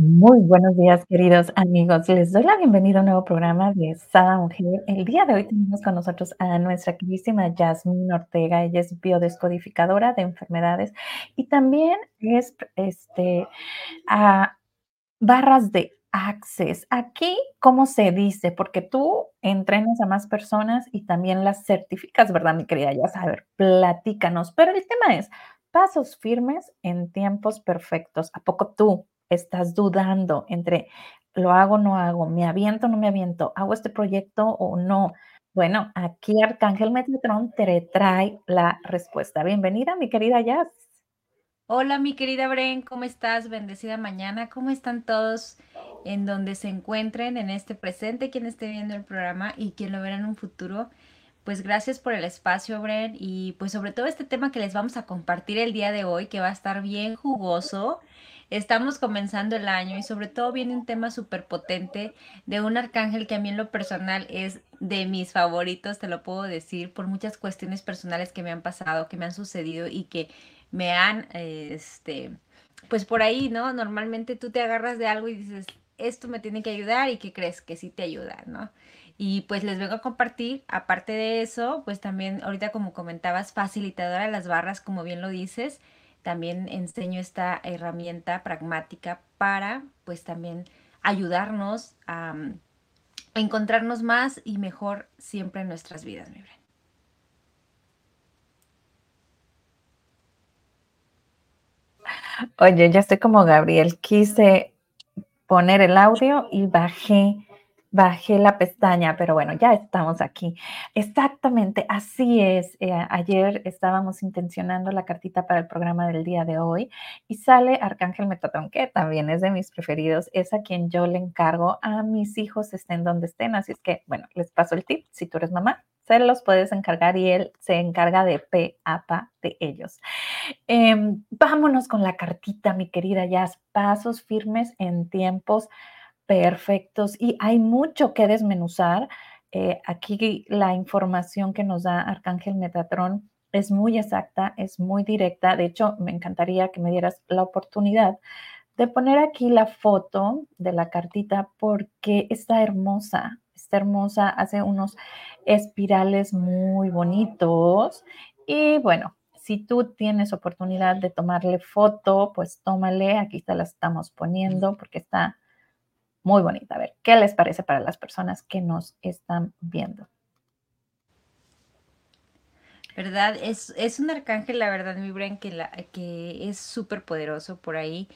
Muy buenos días, queridos amigos. Les doy la bienvenida a un nuevo programa de Sada Mujer. El día de hoy tenemos con nosotros a nuestra queridísima Yasmín Ortega. Ella es biodescodificadora de enfermedades y también es este, a barras de access. Aquí, ¿cómo se dice? Porque tú entrenas a más personas y también las certificas, ¿verdad, mi querida? Ya saber, platícanos. Pero el tema es pasos firmes en tiempos perfectos. ¿A poco tú estás dudando entre lo hago o no hago, me aviento no me aviento, hago este proyecto o no? Bueno, aquí Arcángel Metatron te trae la respuesta. Bienvenida, mi querida Jazz. Hola, mi querida Bren, ¿cómo estás? Bendecida mañana. ¿Cómo están todos en donde se encuentren en este presente, quien esté viendo el programa y quien lo verá en un futuro? Pues gracias por el espacio, Bren, y pues sobre todo este tema que les vamos a compartir el día de hoy, que va a estar bien jugoso. Estamos comenzando el año y sobre todo viene un tema súper potente de un arcángel que a mí en lo personal es de mis favoritos, te lo puedo decir, por muchas cuestiones personales que me han pasado, que me han sucedido y que me han, este, pues por ahí, ¿no? Normalmente tú te agarras de algo y dices, esto me tiene que ayudar y que crees que sí te ayuda, ¿no? Y pues les vengo a compartir, aparte de eso, pues también ahorita como comentabas, facilitadora de las barras, como bien lo dices, también enseño esta herramienta pragmática para pues también ayudarnos a, a encontrarnos más y mejor siempre en nuestras vidas, mi Bren. Oye, ya estoy como Gabriel, quise poner el audio y bajé Bajé la pestaña, pero bueno, ya estamos aquí. Exactamente, así es. Eh, ayer estábamos intencionando la cartita para el programa del día de hoy y sale Arcángel Metatron, que también es de mis preferidos. Es a quien yo le encargo a mis hijos, estén donde estén. Así es que, bueno, les paso el tip. Si tú eres mamá, se los puedes encargar y él se encarga de PAPA de ellos. Em, vámonos con la cartita, mi querida Jazz. Pasos firmes en tiempos perfectos y hay mucho que desmenuzar. Eh, aquí la información que nos da Arcángel Metatron es muy exacta, es muy directa. De hecho, me encantaría que me dieras la oportunidad de poner aquí la foto de la cartita porque está hermosa, está hermosa, hace unos espirales muy bonitos. Y bueno, si tú tienes oportunidad de tomarle foto, pues tómale, aquí te la estamos poniendo porque está muy bonita. A ver, ¿qué les parece para las personas que nos están viendo? ¿Verdad? Es, es un arcángel, la verdad, mi Bren, que, la, que es súper poderoso por ahí,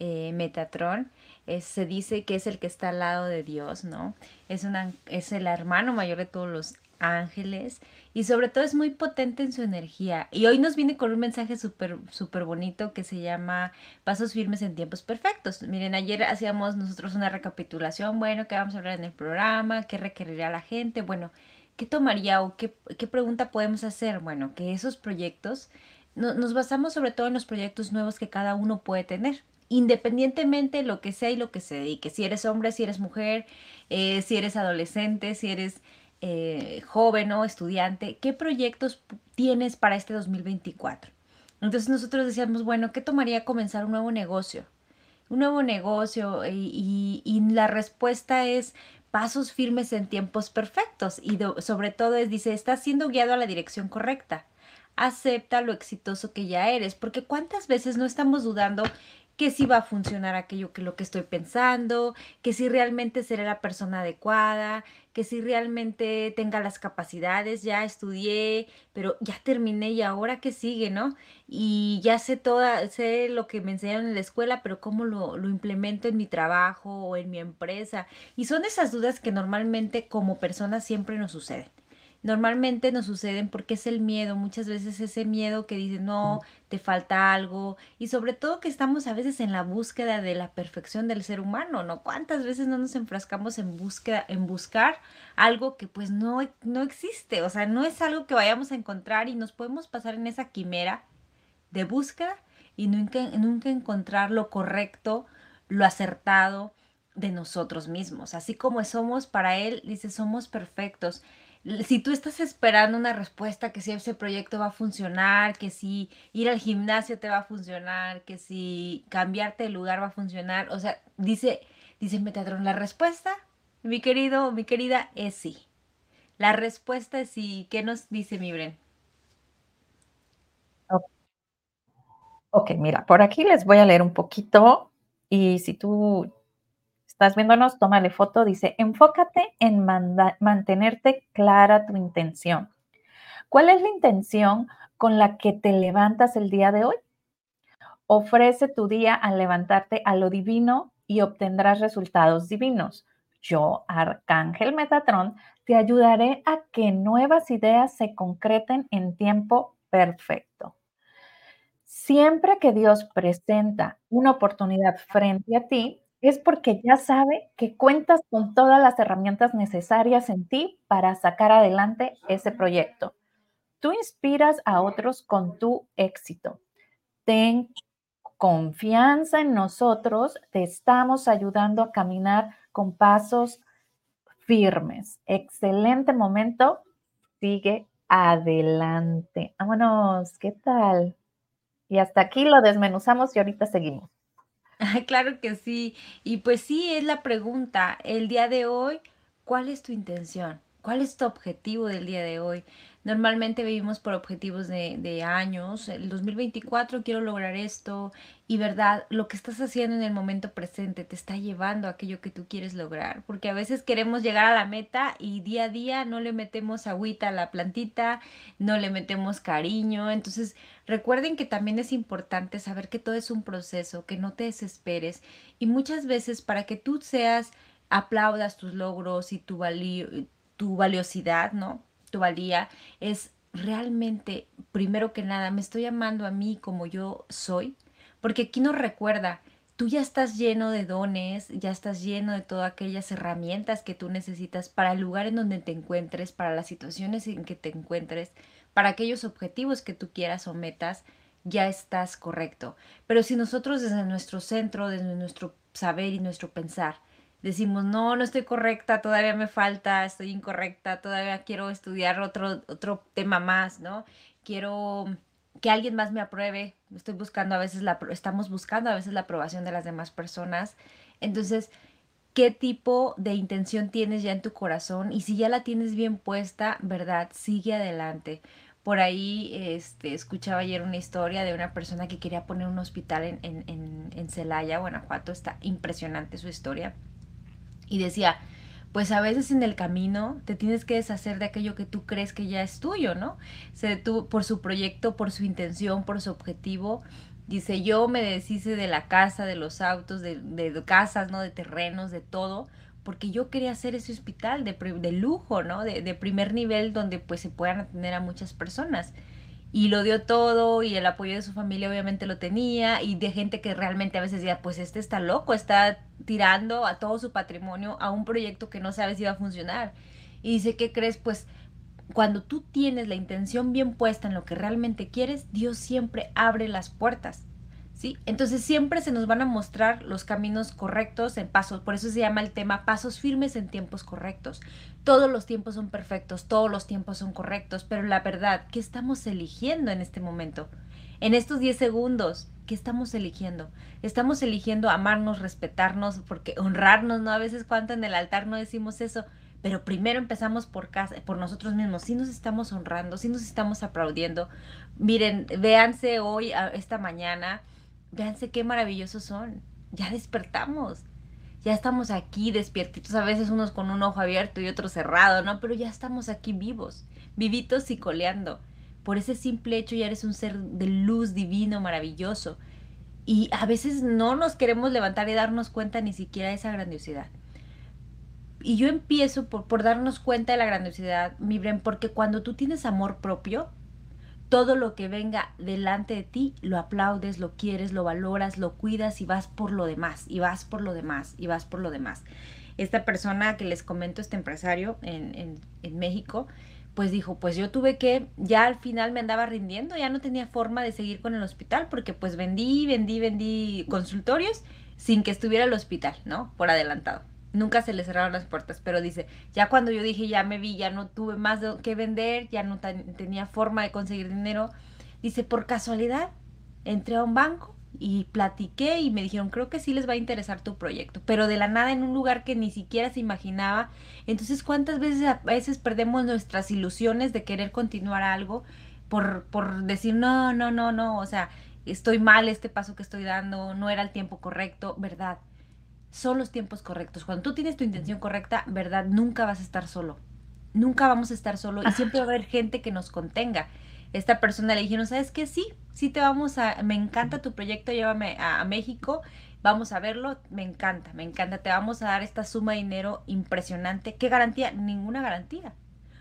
eh, Metatron. se dice que es el que está al lado de Dios, ¿no? Es, una, es el hermano mayor de todos los ángeles y sobre todo es muy potente en su energía. Y hoy nos viene con un mensaje súper, súper bonito que se llama Pasos firmes en tiempos perfectos. Miren, ayer hacíamos nosotros una recapitulación, bueno, ¿qué vamos a hablar en el programa? ¿Qué requeriría la gente? Bueno, ¿qué tomaría o qué, qué pregunta podemos hacer? Bueno, que esos proyectos, nos basamos sobre todo en los proyectos nuevos que cada uno puede tener independientemente de lo que sea y lo que se dedique. Si eres hombre, si eres mujer, eh, si eres adolescente, si eres eh, joven o estudiante, ¿qué proyectos tienes para este 2024? Entonces nosotros decíamos, bueno, ¿qué tomaría comenzar un nuevo negocio? Un nuevo negocio y, la respuesta es pasos firmes en tiempos perfectos y sobre todo es, dice, estás siendo guiado a la dirección correcta. Acepta lo exitoso que ya eres, porque cuántas veces no estamos dudando que si va a funcionar aquello que lo que estoy pensando, que si realmente seré la persona adecuada, que si realmente tenga las capacidades, ya estudié, pero ya terminé y ahora qué sigue, ¿no? Y ya sé toda, sé lo que me enseñaron en la escuela, pero cómo lo, lo implemento en mi trabajo o en mi empresa. Y son esas dudas que normalmente como personas siempre nos suceden normalmente nos suceden porque es el miedo, muchas veces ese miedo que dice, no, te falta algo, y sobre todo que estamos a veces en la búsqueda de la perfección del ser humano, ¿no? ¿Cuántas veces no nos enfrascamos en búsqueda, en buscar algo que pues no, no existe? O sea, no es algo que vayamos a encontrar y nos podemos pasar en esa quimera de búsqueda y nunca, nunca encontrar lo correcto, lo acertado de nosotros mismos. Así como somos para Él, dice, somos perfectos si tú estás esperando una respuesta, que si ese proyecto va a funcionar, que si ir al gimnasio te va a funcionar, que si cambiarte de lugar va a funcionar, o sea, dice, dice Metatron, la respuesta, mi querido, mi querida, es sí. La respuesta es sí. ¿Qué nos dice mi Bren? Ok, mira, por aquí les voy a leer un poquito y si tú estás viéndonos, tómale foto, dice, enfócate en mantenerte clara tu intención. ¿Cuál es la intención con la que te levantas el día de hoy? Ofrece tu día al levantarte a lo divino y obtendrás resultados divinos. Yo, Arcángel Metatron, te ayudaré a que nuevas ideas se concreten en tiempo perfecto. Siempre que Dios presenta una oportunidad frente a ti, es porque ya sabe que cuentas con todas las herramientas necesarias en ti para sacar adelante ese proyecto. Tú inspiras a otros con tu éxito. Ten confianza en nosotros, te estamos ayudando a caminar con pasos firmes. Excelente momento. Sigue adelante. Vámonos, ¿qué tal? Y hasta aquí lo desmenuzamos y ahorita seguimos. Claro que sí. Y pues sí, es la pregunta. El día de hoy, ¿cuál es tu intención? ¿Cuál es tu objetivo del día de hoy? Normalmente vivimos por objetivos de, años. El 2024 quiero lograr esto. Y verdad, lo que estás haciendo en el momento presente te está llevando a aquello que tú quieres lograr. Porque a veces queremos llegar a la meta y día a día no le metemos agüita a la plantita, no le metemos cariño. Entonces, recuerden que también es importante saber que todo es un proceso, que no te desesperes. Y muchas veces para que tú seas, aplaudas tus logros y tu, tu valiosidad, ¿no? Tu valía es realmente, primero que nada, me estoy amando a mí como yo soy, porque aquí nos recuerda, tú ya estás lleno de dones, ya estás lleno de todas aquellas herramientas que tú necesitas para el lugar en donde te encuentres, para las situaciones en que te encuentres, para aquellos objetivos que tú quieras o metas, ya estás correcto. Pero si nosotros desde nuestro centro, desde nuestro saber y nuestro pensar, decimos, no, no estoy correcta, todavía me falta, estoy incorrecta, todavía quiero estudiar otro, otro tema más, ¿no? Quiero que alguien más me apruebe, estoy buscando a veces la, estamos buscando a veces la aprobación de las demás personas. Entonces, ¿qué tipo de intención tienes ya en tu corazón? Y si ya la tienes bien puesta, ¿verdad? Sigue adelante. Por ahí este, escuchaba ayer una historia de una persona que quería poner un hospital en, en, en, en Celaya, Guanajuato. Está impresionante su historia y decía, pues a veces en el camino te tienes que deshacer de aquello que tú crees que ya es tuyo, ¿no? Se detuvo por su proyecto, por su intención, por su objetivo. Dice, yo me deshice de la casa, de los autos, de, de casas, ¿no? De terrenos, de todo, porque yo quería hacer ese hospital de, de lujo, ¿no? De, de, primer nivel donde pues se puedan atender a muchas personas y lo dio todo y el apoyo de su familia obviamente lo tenía y de gente que realmente a veces decía, pues este está loco, está tirando a todo su patrimonio a un proyecto que no sabe si va a funcionar. Y dice, ¿qué crees? Pues cuando tú tienes la intención bien puesta en lo que realmente quieres, Dios siempre abre las puertas. Entonces siempre se nos van a mostrar los caminos correctos en pasos, por eso se llama el tema pasos firmes en tiempos correctos. Todos los tiempos son perfectos, todos los tiempos son correctos, pero la verdad, ¿qué estamos eligiendo en este momento? En estos 10 segundos, ¿qué estamos eligiendo? Estamos eligiendo amarnos, respetarnos, porque honrarnos, ¿no? A veces cuánto en el altar no decimos eso, pero primero empezamos por casa, por nosotros mismos. Si nos estamos honrando, si nos estamos aplaudiendo. Miren, véanse hoy, esta mañana, Véanse qué maravillosos son. Ya despertamos. Ya estamos aquí despiertitos, a veces unos con un ojo abierto y otro cerrado, ¿no? Pero ya estamos aquí vivos, vivitos y coleando. Por ese simple hecho ya eres un ser de luz divino, maravilloso. Y a veces no nos queremos levantar y darnos cuenta ni siquiera de esa grandiosidad. Y yo empiezo por, por darnos cuenta de la grandiosidad, mi Bren, porque cuando tú tienes amor propio, todo lo que venga delante de ti lo aplaudes, lo quieres, lo valoras, lo cuidas y vas por lo demás, y vas por lo demás, y vas por lo demás. Esta persona que les comento, este empresario en, en, México, pues dijo, pues yo tuve que, ya al final me andaba rindiendo, ya no tenía forma de seguir con el hospital, porque pues vendí, vendí, vendí consultorios sin que estuviera el hospital, ¿no? Por adelantado. Nunca se le cerraron las puertas, pero dice, ya cuando yo dije, ya me vi, ya no tuve más que vender, ya no tenía forma de conseguir dinero, dice, por casualidad, entré a un banco y platiqué y me dijeron, creo que sí les va a interesar tu proyecto, pero de la nada en un lugar que ni siquiera se imaginaba. Entonces, ¿cuántas veces a veces perdemos nuestras ilusiones de querer continuar algo por, por decir, no, no, no, no, o sea, estoy mal este paso que estoy dando, no era el tiempo correcto, ¿verdad? Son los tiempos correctos. Cuando tú tienes tu intención correcta, ¿verdad? Nunca vas a estar solo. Nunca vamos a estar solo y siempre va a haber gente que nos contenga. Esta persona le dijeron, ¿sabes qué? Sí, sí te vamos a, me encanta tu proyecto, llévame a, México, vamos a verlo, me encanta, me encanta, te vamos a dar esta suma de dinero impresionante. ¿Qué garantía? Ninguna garantía.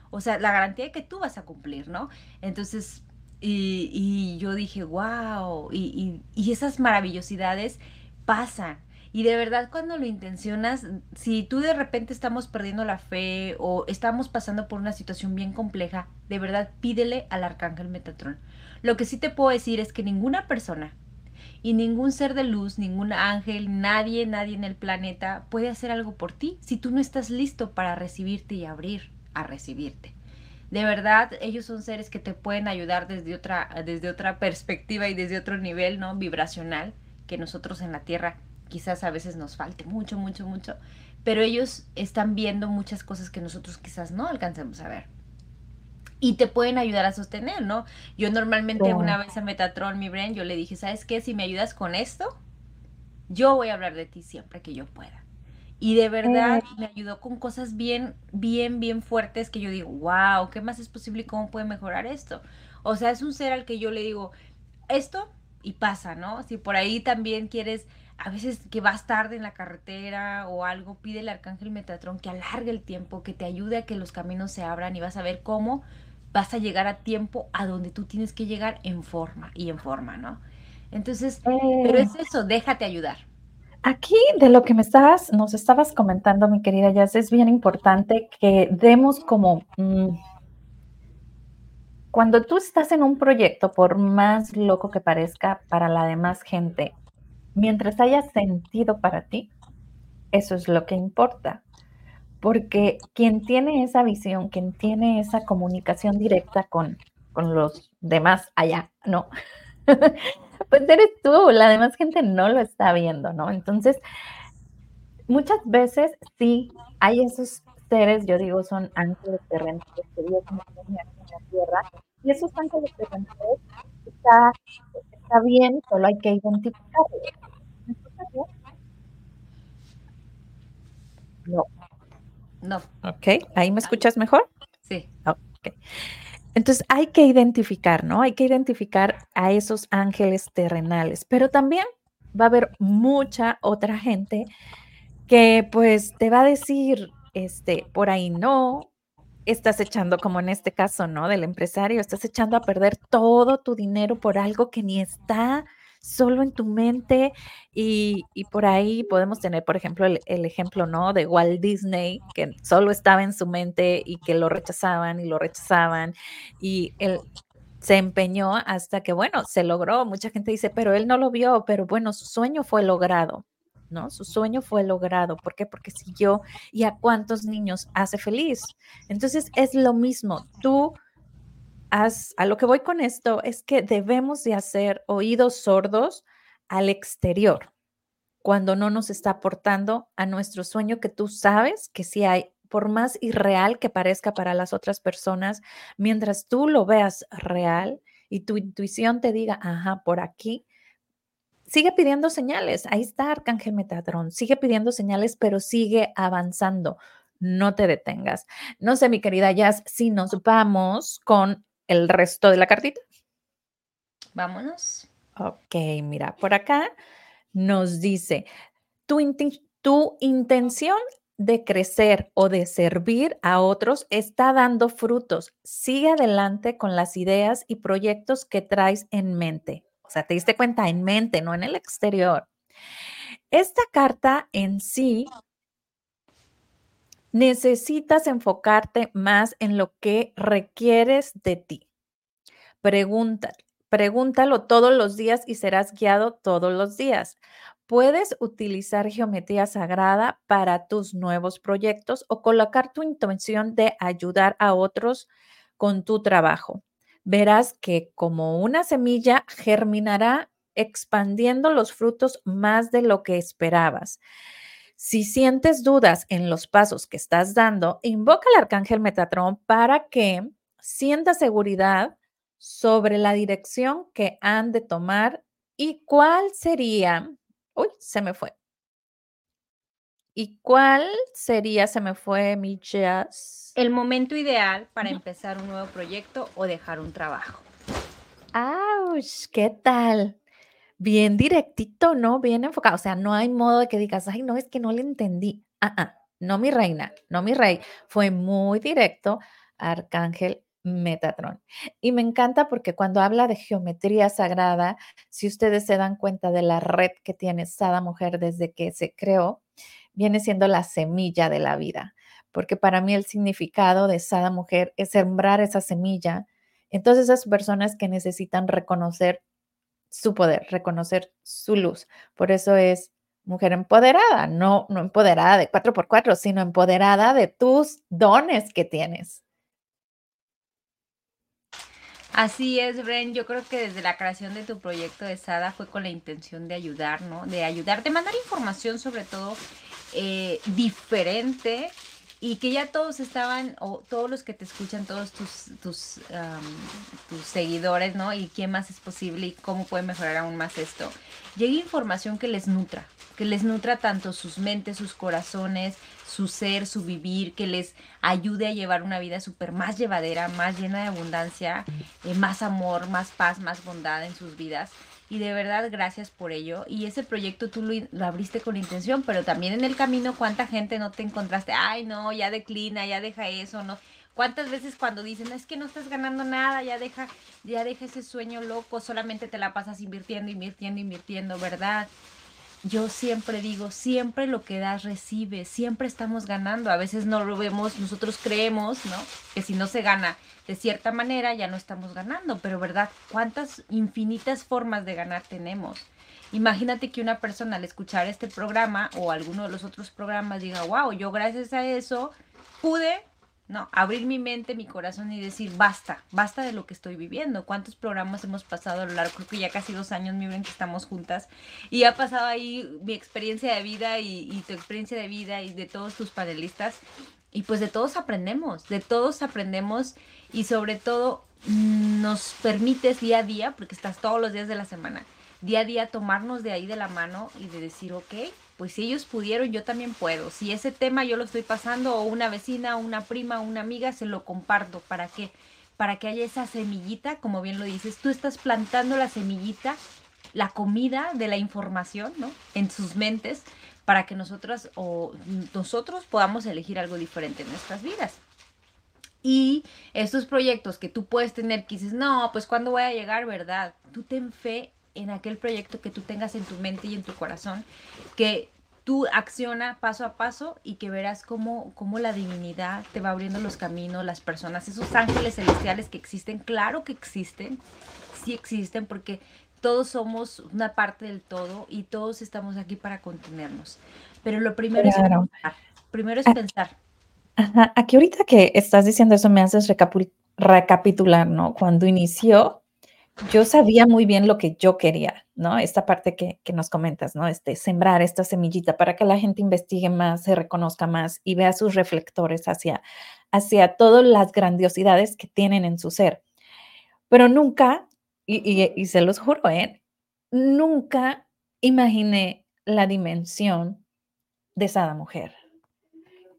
O sea, la garantía de que tú vas a cumplir, ¿no? Entonces, y, yo dije, wow, y, y esas maravillosidades pasan y de verdad cuando lo intencionas, si tú de repente estamos perdiendo la fe o estamos pasando por una situación bien compleja, de verdad pídele al arcángel Metatrón. Lo que sí te puedo decir es que ninguna persona y ningún ser de luz, ningún ángel, nadie, nadie en el planeta puede hacer algo por ti si tú no estás listo para recibirte y abrir a recibirte. De verdad, ellos son seres que te pueden ayudar desde otra, desde otra perspectiva y desde otro nivel, ¿no? Vibracional que nosotros en la Tierra quizás a veces nos falte mucho, mucho, mucho, pero ellos están viendo muchas cosas que nosotros quizás no alcancemos a ver. Y te pueden ayudar a sostener, ¿no? Yo normalmente una vez a Metatron, mi brain, yo le dije, ¿sabes qué? Si me ayudas con esto, yo voy a hablar de ti siempre que yo pueda. Y de verdad me ayudó con cosas bien, bien, bien fuertes que yo digo, wow, ¿qué más es posible y cómo puede mejorar esto? O sea, es un ser al que yo le digo, esto y pasa, ¿no? Si por ahí también quieres a veces que vas tarde en la carretera o algo, pide el arcángel Metatrón que alargue el tiempo, que te ayude a que los caminos se abran y vas a ver cómo vas a llegar a tiempo a donde tú tienes que llegar en forma y en forma, ¿no? Entonces, pero es eh. eso, déjate ayudar. Aquí de lo que me estabas, nos estabas comentando, mi querida Jazz, es bien importante que demos como mm, cuando tú estás en un proyecto, por más loco que parezca para la demás gente, mientras haya sentido para ti, eso es lo que importa. Porque quien tiene esa visión, quien tiene esa comunicación directa con, con los demás allá, ¿no? pues eres tú, la demás gente no lo está viendo, ¿no? Entonces, muchas veces sí hay esos seres, yo digo, son ángeles terrenales que Dios en la tierra, y esos ángeles terrenales está está bien, solo hay que identificarlo. No. No. Ok, ¿ahí me escuchas mejor? Sí. Ok. Entonces hay que identificar, ¿no? Hay que identificar a esos ángeles terrenales, pero también va a haber mucha otra gente que pues te va a decir, este, por ahí no, estás echando, como en este caso, ¿no? Del empresario, estás echando a perder todo tu dinero por algo que ni está solo en tu mente y, por ahí podemos tener, por ejemplo, el, ejemplo, ¿no? De Walt Disney, que solo estaba en su mente y que lo rechazaban y lo rechazaban y él se empeñó hasta que, bueno, se logró. Mucha gente dice, pero él no lo vio, pero bueno, su sueño fue logrado. Su sueño fue logrado. ¿Por qué? Porque siguió y a cuántos niños hace feliz. Entonces es lo mismo. Tú has, a lo que voy con esto es que debemos de hacer oídos sordos al exterior cuando no nos está aportando a nuestro sueño que tú sabes que si hay, por más irreal que parezca para las otras personas, mientras tú lo veas real y tu intuición te diga, ajá, por aquí, sigue pidiendo señales. Ahí está Arcángel Metatron. Sigue pidiendo señales, pero sigue avanzando. No te detengas. No sé, mi querida Jazz, si nos vamos con el resto de la cartita. Vámonos. Ok, mira, por acá nos dice, tu, tu intención de crecer o de servir a otros está dando frutos. Sigue adelante con las ideas y proyectos que traes en mente. O sea, te diste cuenta en mente, no en el exterior. Esta carta en sí necesitas enfocarte más en lo que requieres de ti. Pregunta, pregúntalo todos los días y serás guiado todos los días. puedes utilizar geometría sagrada para tus nuevos proyectos o colocar tu intención de ayudar a otros con tu trabajo. Verás que como una semilla germinará expandiendo los frutos más de lo que esperabas. Si sientes dudas en los pasos que estás dando, invoca al arcángel Metatrón para que sienta seguridad sobre la dirección que han de tomar y cuál sería, uy, se me fue. ¿Y cuál sería, se me fue mi jazz? El momento ideal para empezar un nuevo proyecto o dejar un trabajo. ¡Auch! ¿Qué tal? Bien directito, ¿no? Bien enfocado. O sea, no hay modo de que digas, ay, no, es que no le entendí. Ah, ah, no, mi reina, no, mi rey. Fue muy directo, Arcángel Metatron. Y me encanta porque cuando habla de geometría sagrada, si ustedes se dan cuenta de la red que tiene Sada Mujer desde que se creó, viene siendo la semilla de la vida. Porque para mí el significado de Sada Mujer es sembrar esa semilla. Entonces esas personas que necesitan reconocer su poder, reconocer su luz. Por eso es mujer empoderada, no, no empoderada de 4x4, sino empoderada de tus dones que tienes. Así es, Bren. Yo creo que desde la creación de tu proyecto de SADA fue con la intención de ayudar, ¿no? De ayudar, de mandar información sobre todo eh, diferente y que ya todos estaban, o todos los que te escuchan, todos tus, tus, seguidores, ¿no? Y quién más es posible y cómo puede mejorar aún más esto. Llegue información que les nutra, que les nutra tanto sus mentes, sus corazones, su ser, su vivir, que les ayude a llevar una vida súper más llevadera, más llena de abundancia, eh, más amor, más paz, más bondad en sus vidas y de verdad gracias por ello. Y ese proyecto tú lo, abriste con intención, pero también en el camino cuánta gente no te encontraste, ay no, ya declina, ya deja eso, no. ¿Cuántas veces cuando dicen, es que no estás ganando nada, ya deja, ya deja ese sueño loco, solamente te la pasas invirtiendo, invirtiendo, invirtiendo, ¿verdad? Yo siempre digo, siempre lo que das recibe, siempre estamos ganando. A veces no lo vemos, nosotros creemos, ¿no? Que si no se gana de cierta manera ya no estamos ganando, pero ¿verdad? ¿Cuántas infinitas formas de ganar tenemos? Imagínate que una persona al escuchar este programa o alguno de los otros programas diga, wow, yo gracias a eso pude no, abrir mi mente, mi corazón y decir, basta, basta de lo que estoy viviendo. ¿Cuántos programas hemos pasado a lo largo? Creo que ya casi dos años, miren que estamos juntas. Y ha pasado ahí mi experiencia de vida y, tu experiencia de vida y de todos tus panelistas. Y pues de todos aprendemos, de todos aprendemos y sobre todo nos permites día a día, porque estás todos los días de la semana, día a día tomarnos de ahí de la mano y de decir, ok, pues si ellos pudieron, yo también puedo. Si ese tema yo lo estoy pasando o una vecina, una prima, una amiga, se lo comparto. ¿Para qué? Para que haya esa semillita, como bien lo dices, tú estás plantando la semillita, la comida de la información, ¿no? En sus mentes, para que nosotras o nosotros podamos elegir algo diferente en nuestras vidas. Y estos proyectos que tú puedes tener, que dices, no, pues cuando voy a llegar, ¿verdad? Tú ten fe en aquel proyecto que tú tengas en tu mente y en tu corazón, que tú acciona paso a paso y que verás cómo, cómo la divinidad te va abriendo los caminos, las personas, esos ángeles celestiales que existen, claro que existen, sí existen porque todos somos una parte del todo y todos estamos aquí para contenernos. Pero lo primero es pensar. Primero es ah, pensar. Ajá, aquí ahorita que estás diciendo eso me haces recapitular, ¿no? Cuando inició, yo sabía muy bien lo que yo quería, ¿no? Esta parte que, nos comentas, ¿no? Este, sembrar esta semillita para que la gente investigue más, se reconozca más y vea sus reflectores hacia, hacia todas las grandiosidades que tienen en su ser. Pero nunca, y, se los juro, ¿eh? Nunca imaginé la dimensión de esa mujer.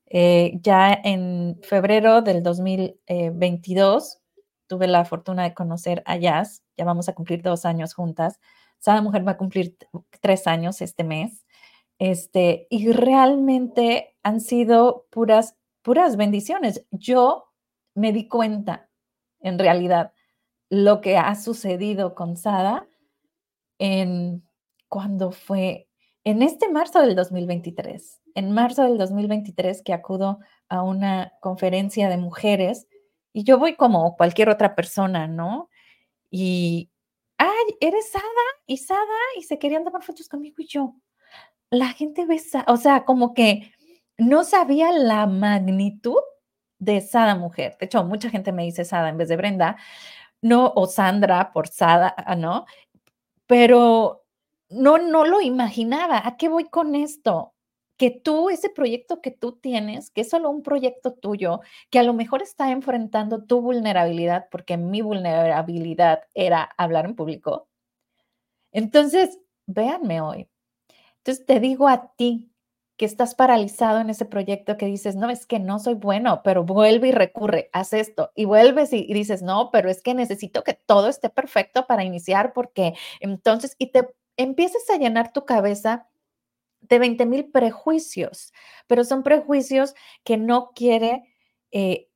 Eh, ya en febrero del 2022 tuve la fortuna de conocer a Jazz, ya vamos a cumplir dos años juntas. Sada Mujer va a cumplir tres años este mes. Este, y realmente han sido puras, puras bendiciones. Yo me di cuenta, en realidad, lo que ha sucedido con Sada en cuando fue en este marzo del 2023. En marzo del 2023 que acudo a una conferencia de mujeres y yo voy como cualquier otra persona, ¿no? Y, ay, eres Sada y Sada, y se querían tomar fotos conmigo y yo. la gente ve, o sea, como que no sabía la magnitud de Sada mujer. De hecho, mucha gente me dice Sada en vez de Brenda, no, o Sandra por Sada, ¿no? Pero no, no lo imaginaba. ¿A qué voy con esto? Que tú, ese proyecto que tú tienes, que es solo un proyecto tuyo, que a lo mejor está enfrentando tu vulnerabilidad, porque mi vulnerabilidad era hablar en público. Entonces, véanme hoy. Entonces, te digo a ti, que estás paralizado en ese proyecto que dices, no, es que no soy bueno, pero vuelve y recurre, haz esto y vuelves y, dices, no, pero es que necesito que todo esté perfecto para iniciar porque entonces, y te empiezas a llenar tu cabeza de 20 mil prejuicios, pero son prejuicios que no quiere eh,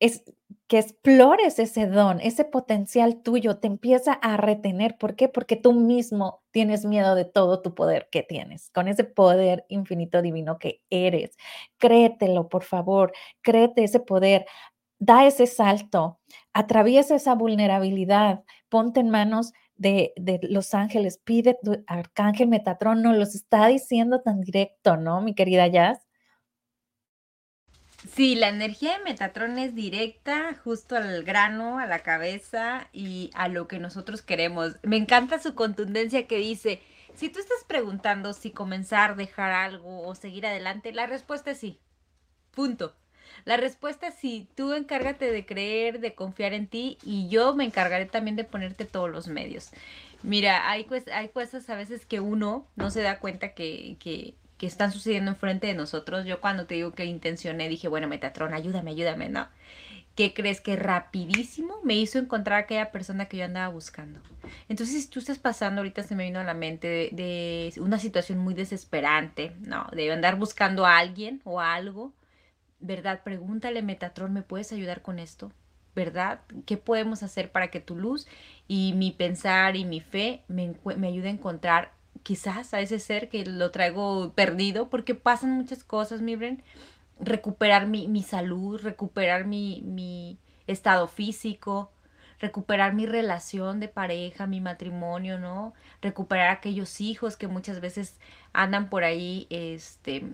es que explores ese don, ese potencial tuyo, te empieza a retener. ¿Por qué? Porque tú mismo tienes miedo de todo tu poder que tienes, con ese poder infinito divino que eres. Créetelo, por favor, créete ese poder. Da ese salto, atraviesa esa vulnerabilidad, ponte en manos de, de, los ángeles, pide tu arcángel Metatrón, nos los está diciendo tan directo, ¿no, mi querida Jazz? Sí, la energía de Metatron es directa, justo al grano, a la cabeza y a lo que nosotros queremos. Me encanta su contundencia que dice, si tú estás preguntando si comenzar, dejar algo o seguir adelante, la respuesta es sí. Punto. La respuesta es sí, tú encárgate de creer, de confiar en ti y yo me encargaré también de ponerte todos los medios. Mira, hay, hay cosas a veces que uno no se da cuenta que, que, están sucediendo enfrente de nosotros. Yo cuando te digo que intencioné, dije, bueno, Metatron, ayúdame, ayúdame, ¿no? ¿Qué crees que rapidísimo me hizo encontrar a aquella persona que yo andaba buscando? Entonces, si tú estás pasando, ahorita se me vino a la mente de, una situación muy desesperante, ¿no? De andar buscando a alguien o algo, ¿verdad? Pregúntale, Metatron, ¿me puedes ayudar con esto? ¿verdad? ¿Qué podemos hacer para que tu luz y mi pensar y mi fe me, me ayude a encontrar quizás a ese ser que lo traigo perdido, porque pasan muchas cosas, mi Bren. Recuperar mi, salud, recuperar mi, mi estado físico, recuperar mi relación de pareja, mi matrimonio, ¿no? Recuperar aquellos hijos que muchas veces andan por ahí, este,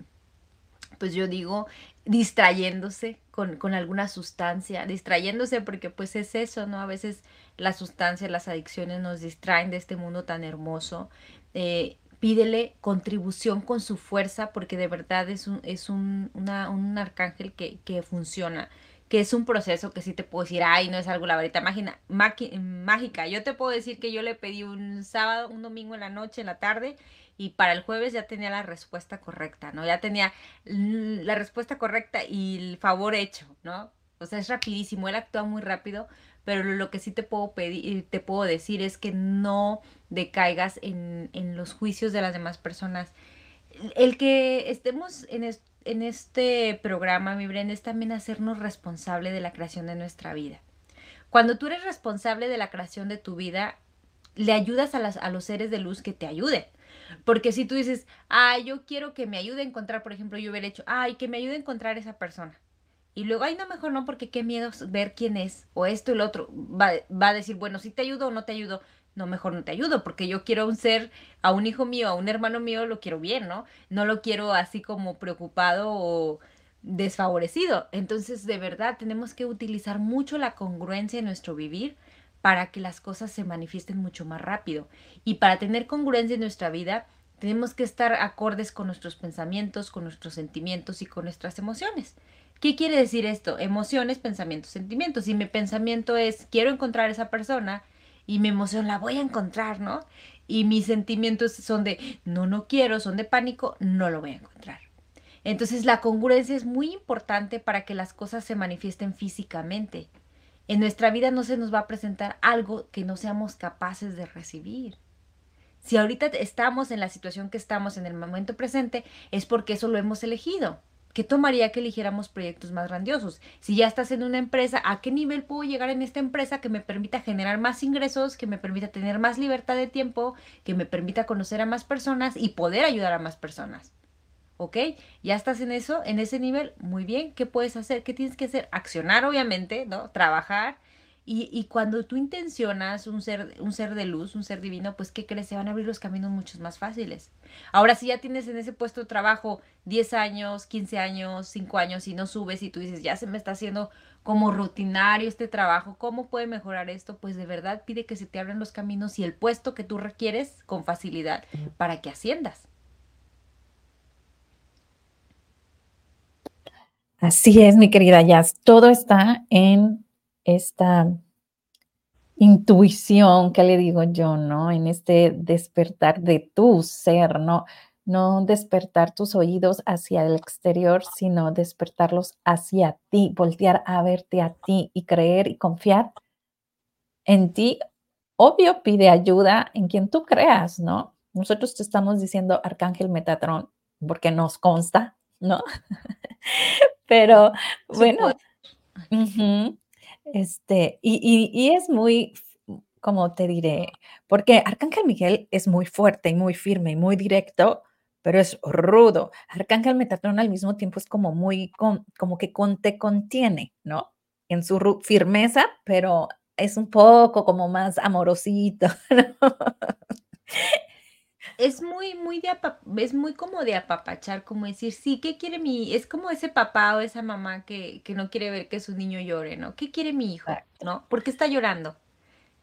pues yo digo, distrayéndose con, con, alguna sustancia, distrayéndose porque pues es eso, ¿no? A veces las sustancias, las adicciones nos distraen de este mundo tan hermoso eh, pídele contribución con su fuerza porque de verdad es un, es un, un arcángel que, que, funciona, que es un proceso que sí te puedo decir, ay, no es algo la varita mágica, mágica. Yo te puedo decir que yo le pedí un sábado, un domingo en la noche, en la tarde, y para el jueves ya tenía la respuesta correcta, ¿no? Ya tenía la respuesta correcta y el favor hecho, ¿no? O sea, es rapidísimo, él actúa muy rápido, pero lo que sí te puedo pedir, te puedo decir es que no decaigas en, en los juicios de las demás personas. El que estemos en, en este programa, mi Bren, es también hacernos responsable de la creación de nuestra vida. Cuando tú eres responsable de la creación de tu vida, le ayudas a, las, a los seres de luz que te ayuden. Porque si tú dices, ay, yo quiero que me ayude a encontrar, por ejemplo, yo hubiera hecho, ay, que me ayude a encontrar esa persona. Y luego, ay, no, mejor no, porque qué miedo ver quién es, o esto y lo otro. Va, va a decir, bueno, si te ayudo o no te ayudo. No, mejor no te ayudo, porque yo quiero un ser, a un hijo mío, a un hermano mío, lo quiero bien, ¿no? No lo quiero así como preocupado o desfavorecido. Entonces, de verdad, tenemos que utilizar mucho la congruencia en nuestro vivir para que las cosas se manifiesten mucho más rápido. Y para tener congruencia en nuestra vida, tenemos que estar acordes con nuestros pensamientos, con nuestros sentimientos y con nuestras emociones. ¿Qué quiere decir esto? Emociones, pensamientos, sentimientos. Si mi pensamiento es quiero encontrar a esa persona y mi emoción la voy a encontrar, ¿no? Y mis sentimientos son de no, no quiero, son de pánico, no lo voy a encontrar. Entonces la congruencia es muy importante para que las cosas se manifiesten físicamente. En nuestra vida no se nos va a presentar algo que no seamos capaces de recibir. Si ahorita estamos en la situación que estamos en el momento presente, es porque eso lo hemos elegido. ¿qué tomaría que eligiéramos proyectos más grandiosos? Si ya estás en una empresa, ¿a qué nivel puedo llegar en esta empresa que me permita generar más ingresos, que me permita tener más libertad de tiempo, que me permita conocer a más personas y poder ayudar a más personas? ¿Ok? Ya estás en eso, en ese nivel, muy bien, ¿qué puedes hacer? ¿Qué tienes que hacer? Accionar, obviamente, ¿no? Trabajar Y, cuando tú intencionas un ser, un ser de luz, un ser divino, pues ¿qué crees? Se van a abrir los caminos muchos más fáciles. Ahora, si ya tienes en ese puesto de trabajo 10 años, 15 años, 5 años y no subes y tú dices, ya se me está haciendo como rutinario este trabajo, ¿cómo puede mejorar esto? Pues de verdad pide que se te abran los caminos y el puesto que tú requieres con facilidad para que asciendas. Así es, mi querida Jazz. Todo está en esta intuición que le digo yo, ¿no? En este despertar de tu ser, ¿no? No despertar tus oídos hacia el exterior, sino despertarlos hacia ti, voltear a verte a ti y creer y confiar en ti. Obvio, pide ayuda en quien tú creas, ¿no? Nosotros te estamos diciendo Arcángel Metatrón porque nos consta, ¿no? Pero bueno, este, y, es muy, como te diré, porque Arcángel Miguel es muy fuerte y muy firme y muy directo, pero es rudo. Arcángel Metatrón al mismo tiempo es como muy, como que te contiene, ¿no? En su firmeza, pero es un poco como más amorosito, ¿no? Es muy, muy de es muy como de apapachar, como decir, sí, ¿qué quiere mi, es como ese papá o esa mamá que, que no quiere ver que su niño llore, ¿no? ¿Qué quiere mi hijo? ¿No? ¿Por qué está llorando?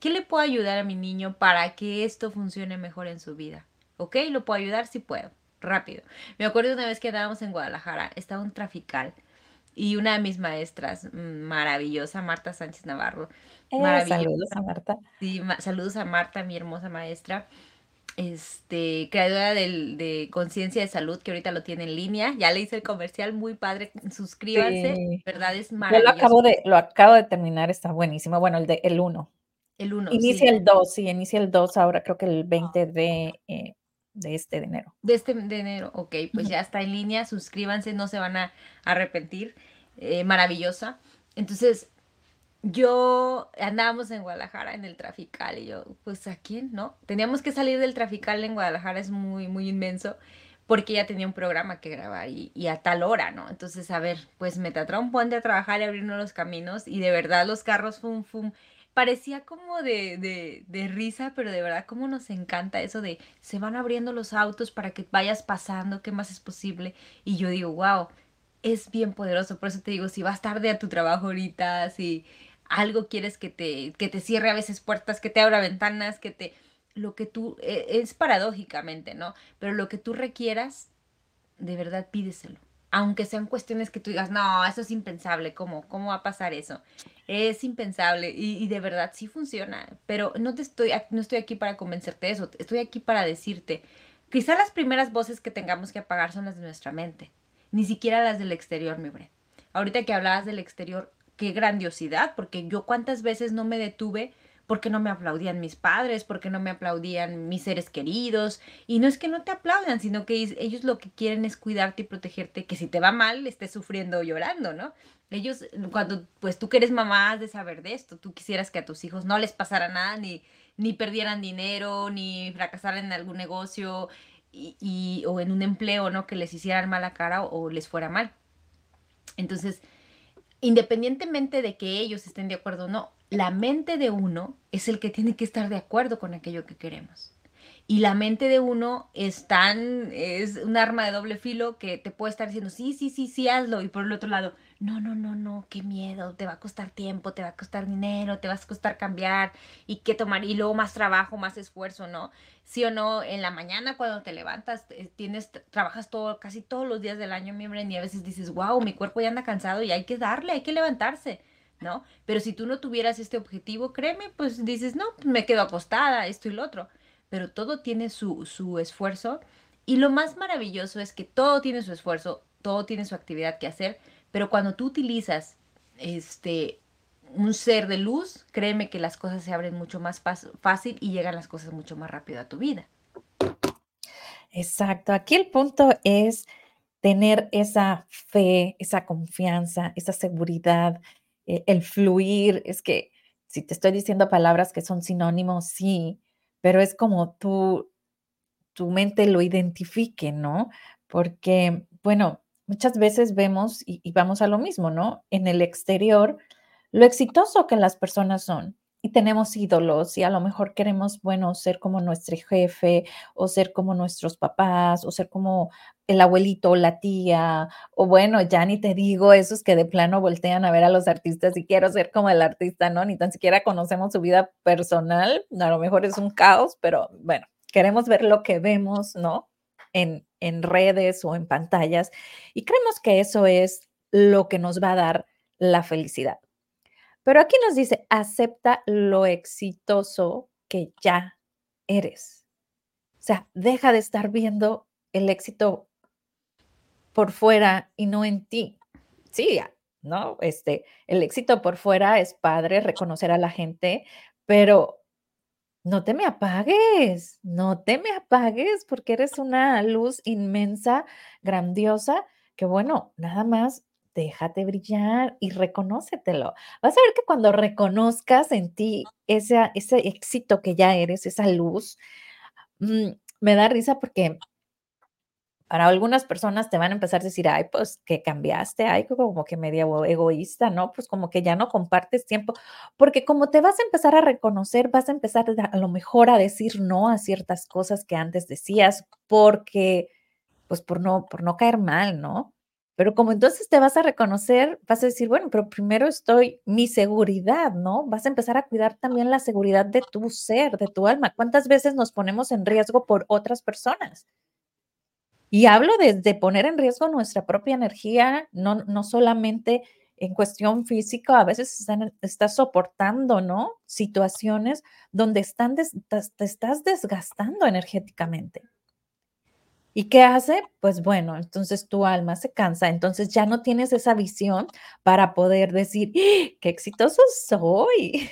¿Qué le puedo ayudar a mi niño para que esto funcione mejor en su vida? ¿Ok? ¿Lo puedo ayudar? Sí puedo. Rápido. Me acuerdo una vez que andábamos en Guadalajara, estaba un trafical y una de mis maestras, mm, maravillosa, Marta Sánchez Navarro. Eh, saludos a Marta. Sí, saludos a Marta, mi hermosa maestra este, creadora del, de Conciencia de Salud, que ahorita lo tiene en línea. Ya le hice el comercial, muy padre. Suscríbanse, ¿verdad? Es maravilloso. Yo lo acabo de, lo acabo de terminar, está buenísimo. Bueno, el de el 1. El 1. Inicia el 2, sí, inicia el 2 ahora, creo que el 20 de, eh, de este de enero. De este de enero, ok, pues ya está en línea. Suscríbanse, no se van a arrepentir. Eh, maravillosa. Entonces, yo andábamos en Guadalajara en el trafical y yo, pues a quién, ¿no? Teníamos que salir del trafical en Guadalajara, es muy, muy inmenso, porque ya tenía un programa que grabar y, a tal hora, ¿no? Entonces, a ver, pues Metatron, ponte a trabajar y abrirnos los caminos y de verdad los carros, fum, fum, parecía como de, de, de risa, pero de verdad como nos encanta eso de se van abriendo los autos para que vayas pasando, ¿qué más es posible? Y yo digo, wow, es bien poderoso, por eso te digo, si vas tarde a tu trabajo ahorita, si algo quieres que te, que te cierre a veces puertas, que te abra ventanas, que te... Lo que tú... E, es paradójicamente, ¿no? Pero lo que tú requieras, de verdad pídeselo. Aunque sean cuestiones que tú digas, no, eso es impensable, ¿cómo, cómo va a pasar eso? Es impensable y, de verdad sí funciona, pero no, te estoy, no estoy aquí para convencerte de eso, estoy aquí para decirte, quizá las primeras voces que tengamos que apagar son las de nuestra mente, ni siquiera las del exterior, mi bre. Ahorita que hablabas del exterior, qué grandiosidad, porque yo cuántas veces no me detuve porque no me aplaudían mis padres, porque no me aplaudían mis seres queridos. Y no es que no te aplaudan, sino que ellos lo que quieren es cuidarte y protegerte, que si te va mal, estés sufriendo o llorando, ¿no? Ellos, cuando, pues tú que eres mamá, has de saber de esto. Tú quisieras que a tus hijos no les pasara nada, ni, ni perdieran dinero, ni fracasaran en algún negocio, y, o en un empleo, ¿no? Que les hicieran mala cara o les fuera mal. Entonces, independientemente de que ellos estén de acuerdo o no, la mente de uno es el que tiene que estar de acuerdo con aquello que queremos. Y la mente de uno es tan, es un arma de doble filo que te puede estar diciendo, sí, sí, sí, sí, hazlo. Y por el otro lado, no, no, no, no, qué miedo, te va a costar tiempo, te va a costar dinero, te va a costar cambiar y qué tomar, y luego más trabajo, más esfuerzo, ¿no? Sí o no, en la mañana cuando te levantas, tienes, trabajas todo, casi todos los días del año, miembro, y a veces dices, wow, mi cuerpo ya anda cansado y hay que darle, hay que levantarse. ¿No? Pero si tú no tuvieras este objetivo, créeme, pues dices, no, pues me quedo acostada, esto y lo otro pero todo tiene su, su esfuerzo. Y lo más maravilloso es que todo tiene su esfuerzo, todo tiene su actividad que hacer, pero cuando tú utilizas este un ser de luz, créeme que las cosas se abren mucho más fácil y llegan las cosas mucho más rápido a tu vida. Exacto. Aquí el punto es tener esa fe, esa confianza, esa seguridad, eh, el fluir. Es que si te estoy diciendo palabras que son sinónimos, sí, pero es como tú, tu mente lo identifique, ¿no? Porque, bueno, muchas veces vemos y, vamos a lo mismo, ¿no? En el exterior lo exitoso que las personas son y tenemos ídolos y a lo mejor queremos, bueno, ser como nuestro jefe o ser como nuestros papás o ser como el abuelito o la tía o bueno, ya ni te digo esos que de plano voltean a ver a los artistas y quiero ser como el artista, ¿no? Ni tan siquiera conocemos su vida personal, a lo mejor es un caos, pero bueno, queremos ver lo que vemos, ¿no? En, en redes o en pantallas y creemos que eso es lo que nos va a dar la felicidad. Pero aquí nos dice, acepta lo exitoso que ya eres. O sea, deja de estar viendo el éxito por fuera y no en ti. Sí, ¿no? Este, el éxito por fuera es padre, reconocer a la gente, pero no te me apagues, no te me apagues porque eres una luz inmensa, grandiosa, que bueno, nada más déjate brillar y reconócetelo. Vas a ver que cuando reconozcas en ti ese, ese éxito que ya eres, esa luz, mm, me da risa porque para algunas personas te van a empezar a decir, ay, pues que cambiaste, ay, como que medio egoísta, ¿no? Pues como que ya no compartes tiempo, porque como te vas a empezar a reconocer, vas a empezar a lo mejor a decir no a ciertas cosas que antes decías, porque, pues por no, por no caer mal, ¿no? Pero como entonces te vas a reconocer, vas a decir, bueno, pero primero estoy mi seguridad, ¿no? Vas a empezar a cuidar también la seguridad de tu ser, de tu alma. ¿Cuántas veces nos ponemos en riesgo por otras personas? Y hablo de, poner en riesgo nuestra propia energía, no, no solamente en cuestión física, a veces están, estás soportando, ¿no? Situaciones donde están te estás desgastando energéticamente. ¿Y qué hace? Pues bueno, entonces tu alma se cansa, entonces ya no tienes esa visión para poder decir, ¡Ah! qué exitoso soy.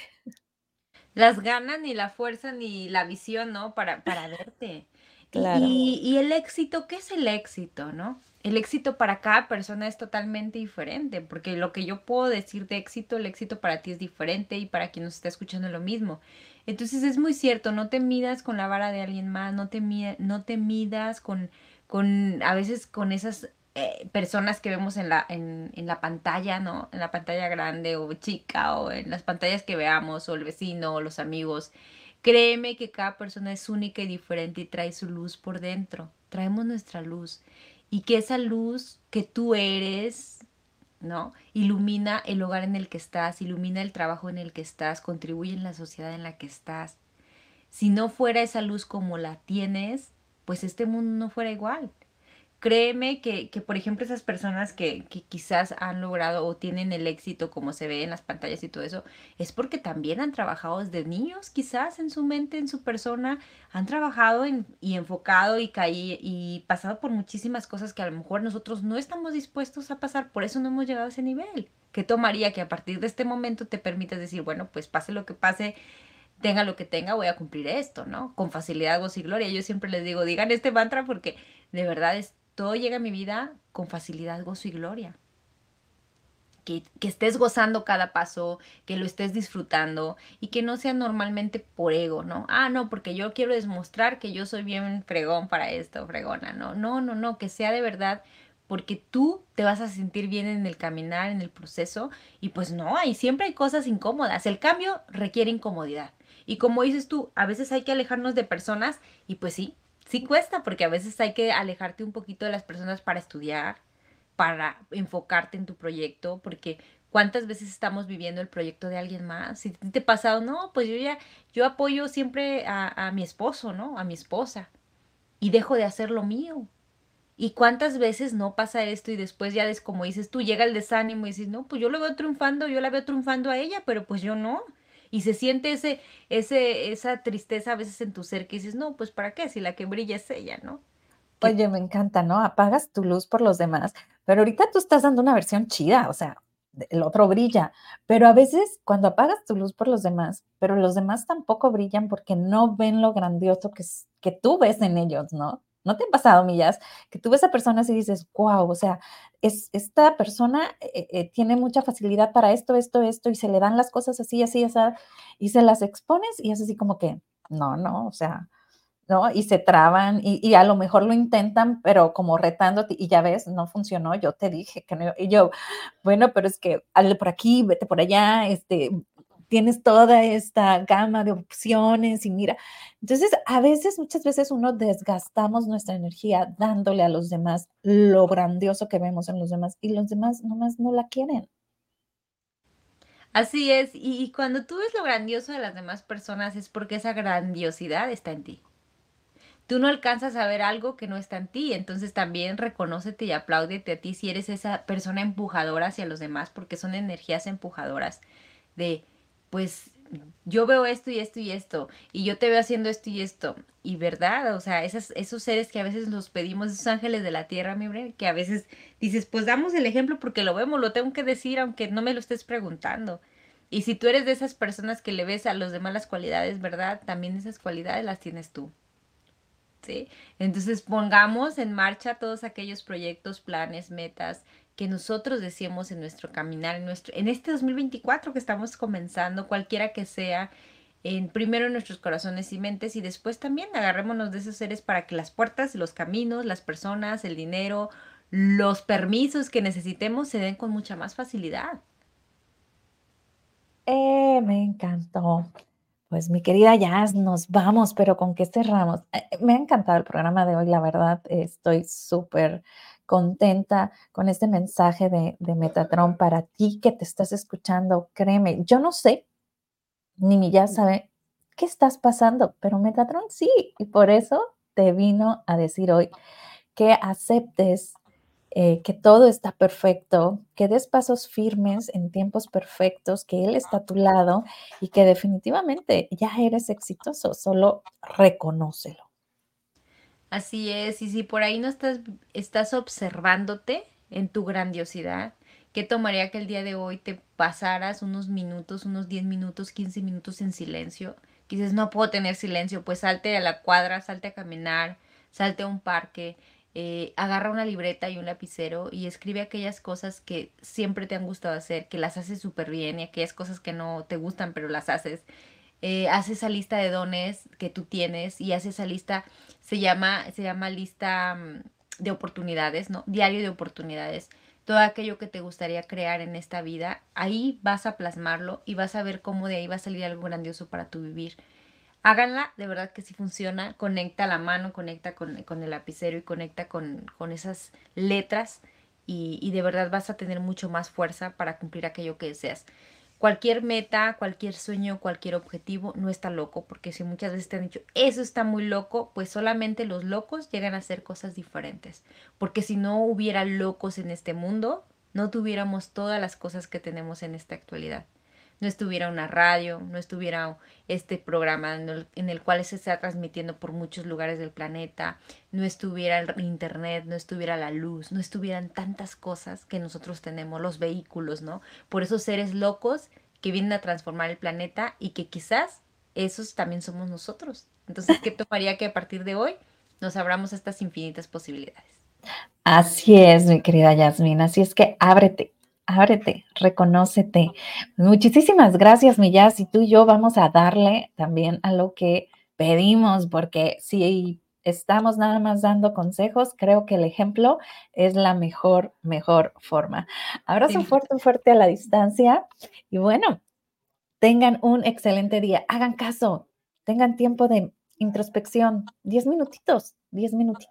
Las ganas, ni la fuerza, ni la visión, ¿no? Para, para verte. Y, y, el éxito, ¿qué es el éxito, no? El éxito para cada persona es totalmente diferente, porque lo que yo puedo decir de éxito, el éxito para ti es diferente y para quien nos está escuchando lo mismo. Entonces es muy cierto, no te midas con la vara de alguien más, no te, no te midas con, con, a veces con esas eh, personas que vemos en la, en, en, la pantalla, ¿no? En la pantalla grande o chica o en las pantallas que veamos o el vecino o los amigos. Créeme que cada persona es única y diferente y trae su luz por dentro. Traemos nuestra luz. Y que esa luz que tú eres, ¿no? Ilumina el hogar en el que estás, ilumina el trabajo en el que estás, contribuye en la sociedad en la que estás. Si no fuera esa luz como la tienes, pues este mundo no fuera igual. Créeme que, que por ejemplo, esas personas que, que, quizás han logrado o tienen el éxito como se ve en las pantallas y todo eso, es porque también han trabajado desde niños, quizás en su mente, en su persona, han trabajado y enfocado y, caí, y pasado por muchísimas cosas que a lo mejor nosotros no estamos dispuestos a pasar, por eso no hemos llegado a ese nivel. ¿Qué tomaría que a partir de este momento te permitas decir, bueno, pues pase lo que pase, tenga lo que tenga, voy a cumplir esto, ¿no? Con facilidad, gozo y gloria. Yo siempre les digo, digan este mantra porque de verdad es todo llega a mi vida con facilidad, gozo y gloria. Que, que, estés gozando cada paso, que lo estés disfrutando y que no sea normalmente por ego, ¿no? Ah, no, porque yo quiero demostrar que yo soy bien fregón para esto, fregona, ¿no? No, no, no, que sea de verdad porque tú te vas a sentir bien en el caminar, en el proceso y pues no, hay siempre hay cosas incómodas. El cambio requiere incomodidad. Y como dices tú, a veces hay que alejarnos de personas y pues sí, sí cuesta porque a veces hay que alejarte un poquito de las personas para estudiar, para enfocarte en tu proyecto, porque cuántas veces estamos viviendo el proyecto de alguien más. Si te ha pasado, no, pues yo ya, yo apoyo siempre a, mi esposo, ¿no? A mi esposa y dejo de hacer lo mío. ¿Y cuántas veces no pasa esto y después ya es como dices tú, llega el desánimo y dices, no, pues yo lo veo triunfando, yo la veo triunfando a ella, pero pues yo no y se siente ese, ese, esa tristeza a veces en tu ser que dices, no, pues para qué, si la que brilla es ella, ¿no? Oye, me encanta, ¿no? Apagas tu luz por los demás, pero ahorita tú estás dando una versión chida, o sea, el otro brilla, pero a veces cuando apagas tu luz por los demás, pero los demás tampoco brillan porque no ven lo grandioso que, que tú ves en ellos, ¿no? ¿No te ha pasado, Millas? Que tú ves a personas y dices, wow, o sea, es, esta persona eh, eh, tiene mucha facilidad para esto, esto, esto, y se le dan las cosas así, así, así, y se las expones y es así como que, no, no, o sea, ¿no? Y se traban y, a lo mejor lo intentan, pero como retándote y ya ves, no funcionó, yo te dije que no, y yo, bueno, pero es que hazle por aquí, vete por allá, este, tienes toda esta gama de opciones y mira, entonces a veces, muchas veces uno desgastamos nuestra energía dándole a los demás lo grandioso que vemos en los demás y los demás nomás no la quieren. Así es, y, cuando tú ves lo grandioso de las demás personas es porque esa grandiosidad está en ti. Tú no alcanzas a ver algo que no está en ti, entonces también reconócete y apláudete a ti si eres esa persona empujadora hacia los demás, porque son energías empujadoras de pues yo veo esto y esto y esto, y yo te veo haciendo esto y esto, y verdad, o sea, esos, seres que a veces los pedimos, esos ángeles de la tierra, mi hombre, que a veces dices, pues damos el ejemplo porque lo vemos, lo tengo que decir, aunque no me lo estés preguntando. Y si tú eres de esas personas que le ves a los demás las cualidades, ¿verdad? También esas cualidades las tienes tú. ¿Sí? Entonces pongamos en marcha todos aquellos proyectos, planes, metas, que nosotros decíamos en nuestro caminar, en, nuestro, en este 2024 que estamos comenzando, cualquiera que sea, en primero en nuestros corazones y mentes y después también agarrémonos de esos seres para que las puertas, los caminos, las personas, el dinero, los permisos que necesitemos se den con mucha más facilidad. Eh, me encantó. Pues mi querida Jazz, nos vamos, pero ¿con qué cerramos? Eh, me ha encantado el programa de hoy, la verdad, estoy súper contenta con este mensaje de, de Metatron para ti que te estás escuchando. Créeme, yo no sé, ni mi ya sabe qué estás pasando, pero Metatron sí, y por eso te vino a decir hoy que aceptes eh, que todo está perfecto, que des pasos firmes en tiempos perfectos, que Él está a tu lado y que definitivamente ya eres exitoso, solo reconócelo. Así es, y si por ahí no estás, estás observándote en tu grandiosidad, ¿qué tomaría que el día de hoy te pasaras unos minutos, unos 10 minutos, 15 minutos en silencio? Que dices, no puedo tener silencio, pues salte a la cuadra, salte a caminar, salte a un parque, eh, agarra una libreta y un lapicero y escribe aquellas cosas que siempre te han gustado hacer, que las haces súper bien y aquellas cosas que no te gustan pero las haces. Eh, haz esa lista de dones que tú tienes y haz esa lista, se llama, se llama lista mm, de oportunidades, ¿no? Diario de oportunidades. Todo aquello que te gustaría crear en esta vida, ahí vas a plasmarlo y vas a ver cómo de ahí va a salir algo grandioso para tu vivir. Háganla, de verdad que sí funciona. Conecta la mano, conecta con, el lapicero y conecta con, esas letras y, y de verdad vas a tener mucho más fuerza para cumplir aquello que deseas. Cualquier meta, cualquier sueño, cualquier objetivo no está loco, porque si muchas veces te han dicho, eso está muy loco, pues solamente los locos llegan a hacer cosas diferentes. Porque si no hubiera locos en este mundo, no tuviéramos todas las cosas que tenemos en esta actualidad no estuviera una radio, no estuviera este programa en el, cual se está transmitiendo por muchos lugares del planeta, no estuviera el internet, no estuviera la luz, no estuvieran tantas cosas que nosotros tenemos, los vehículos, ¿no? Por esos seres locos que vienen a transformar el planeta y que quizás esos también somos nosotros. Entonces, ¿qué tomaría que a partir de hoy nos abramos estas infinitas posibilidades? Así es, mi querida Yasmin. Así es que ábrete, ábrete, reconócete. Muchísimas gracias, Millas, y tú y yo vamos a darle también a lo que pedimos, porque si estamos nada más dando consejos, creo que el ejemplo es la mejor, mejor forma. Abrazo fuerte, fuerte a la distancia y bueno, tengan un excelente día. Hagan caso, tengan tiempo de introspección, 10 minutitos, 10 minutitos.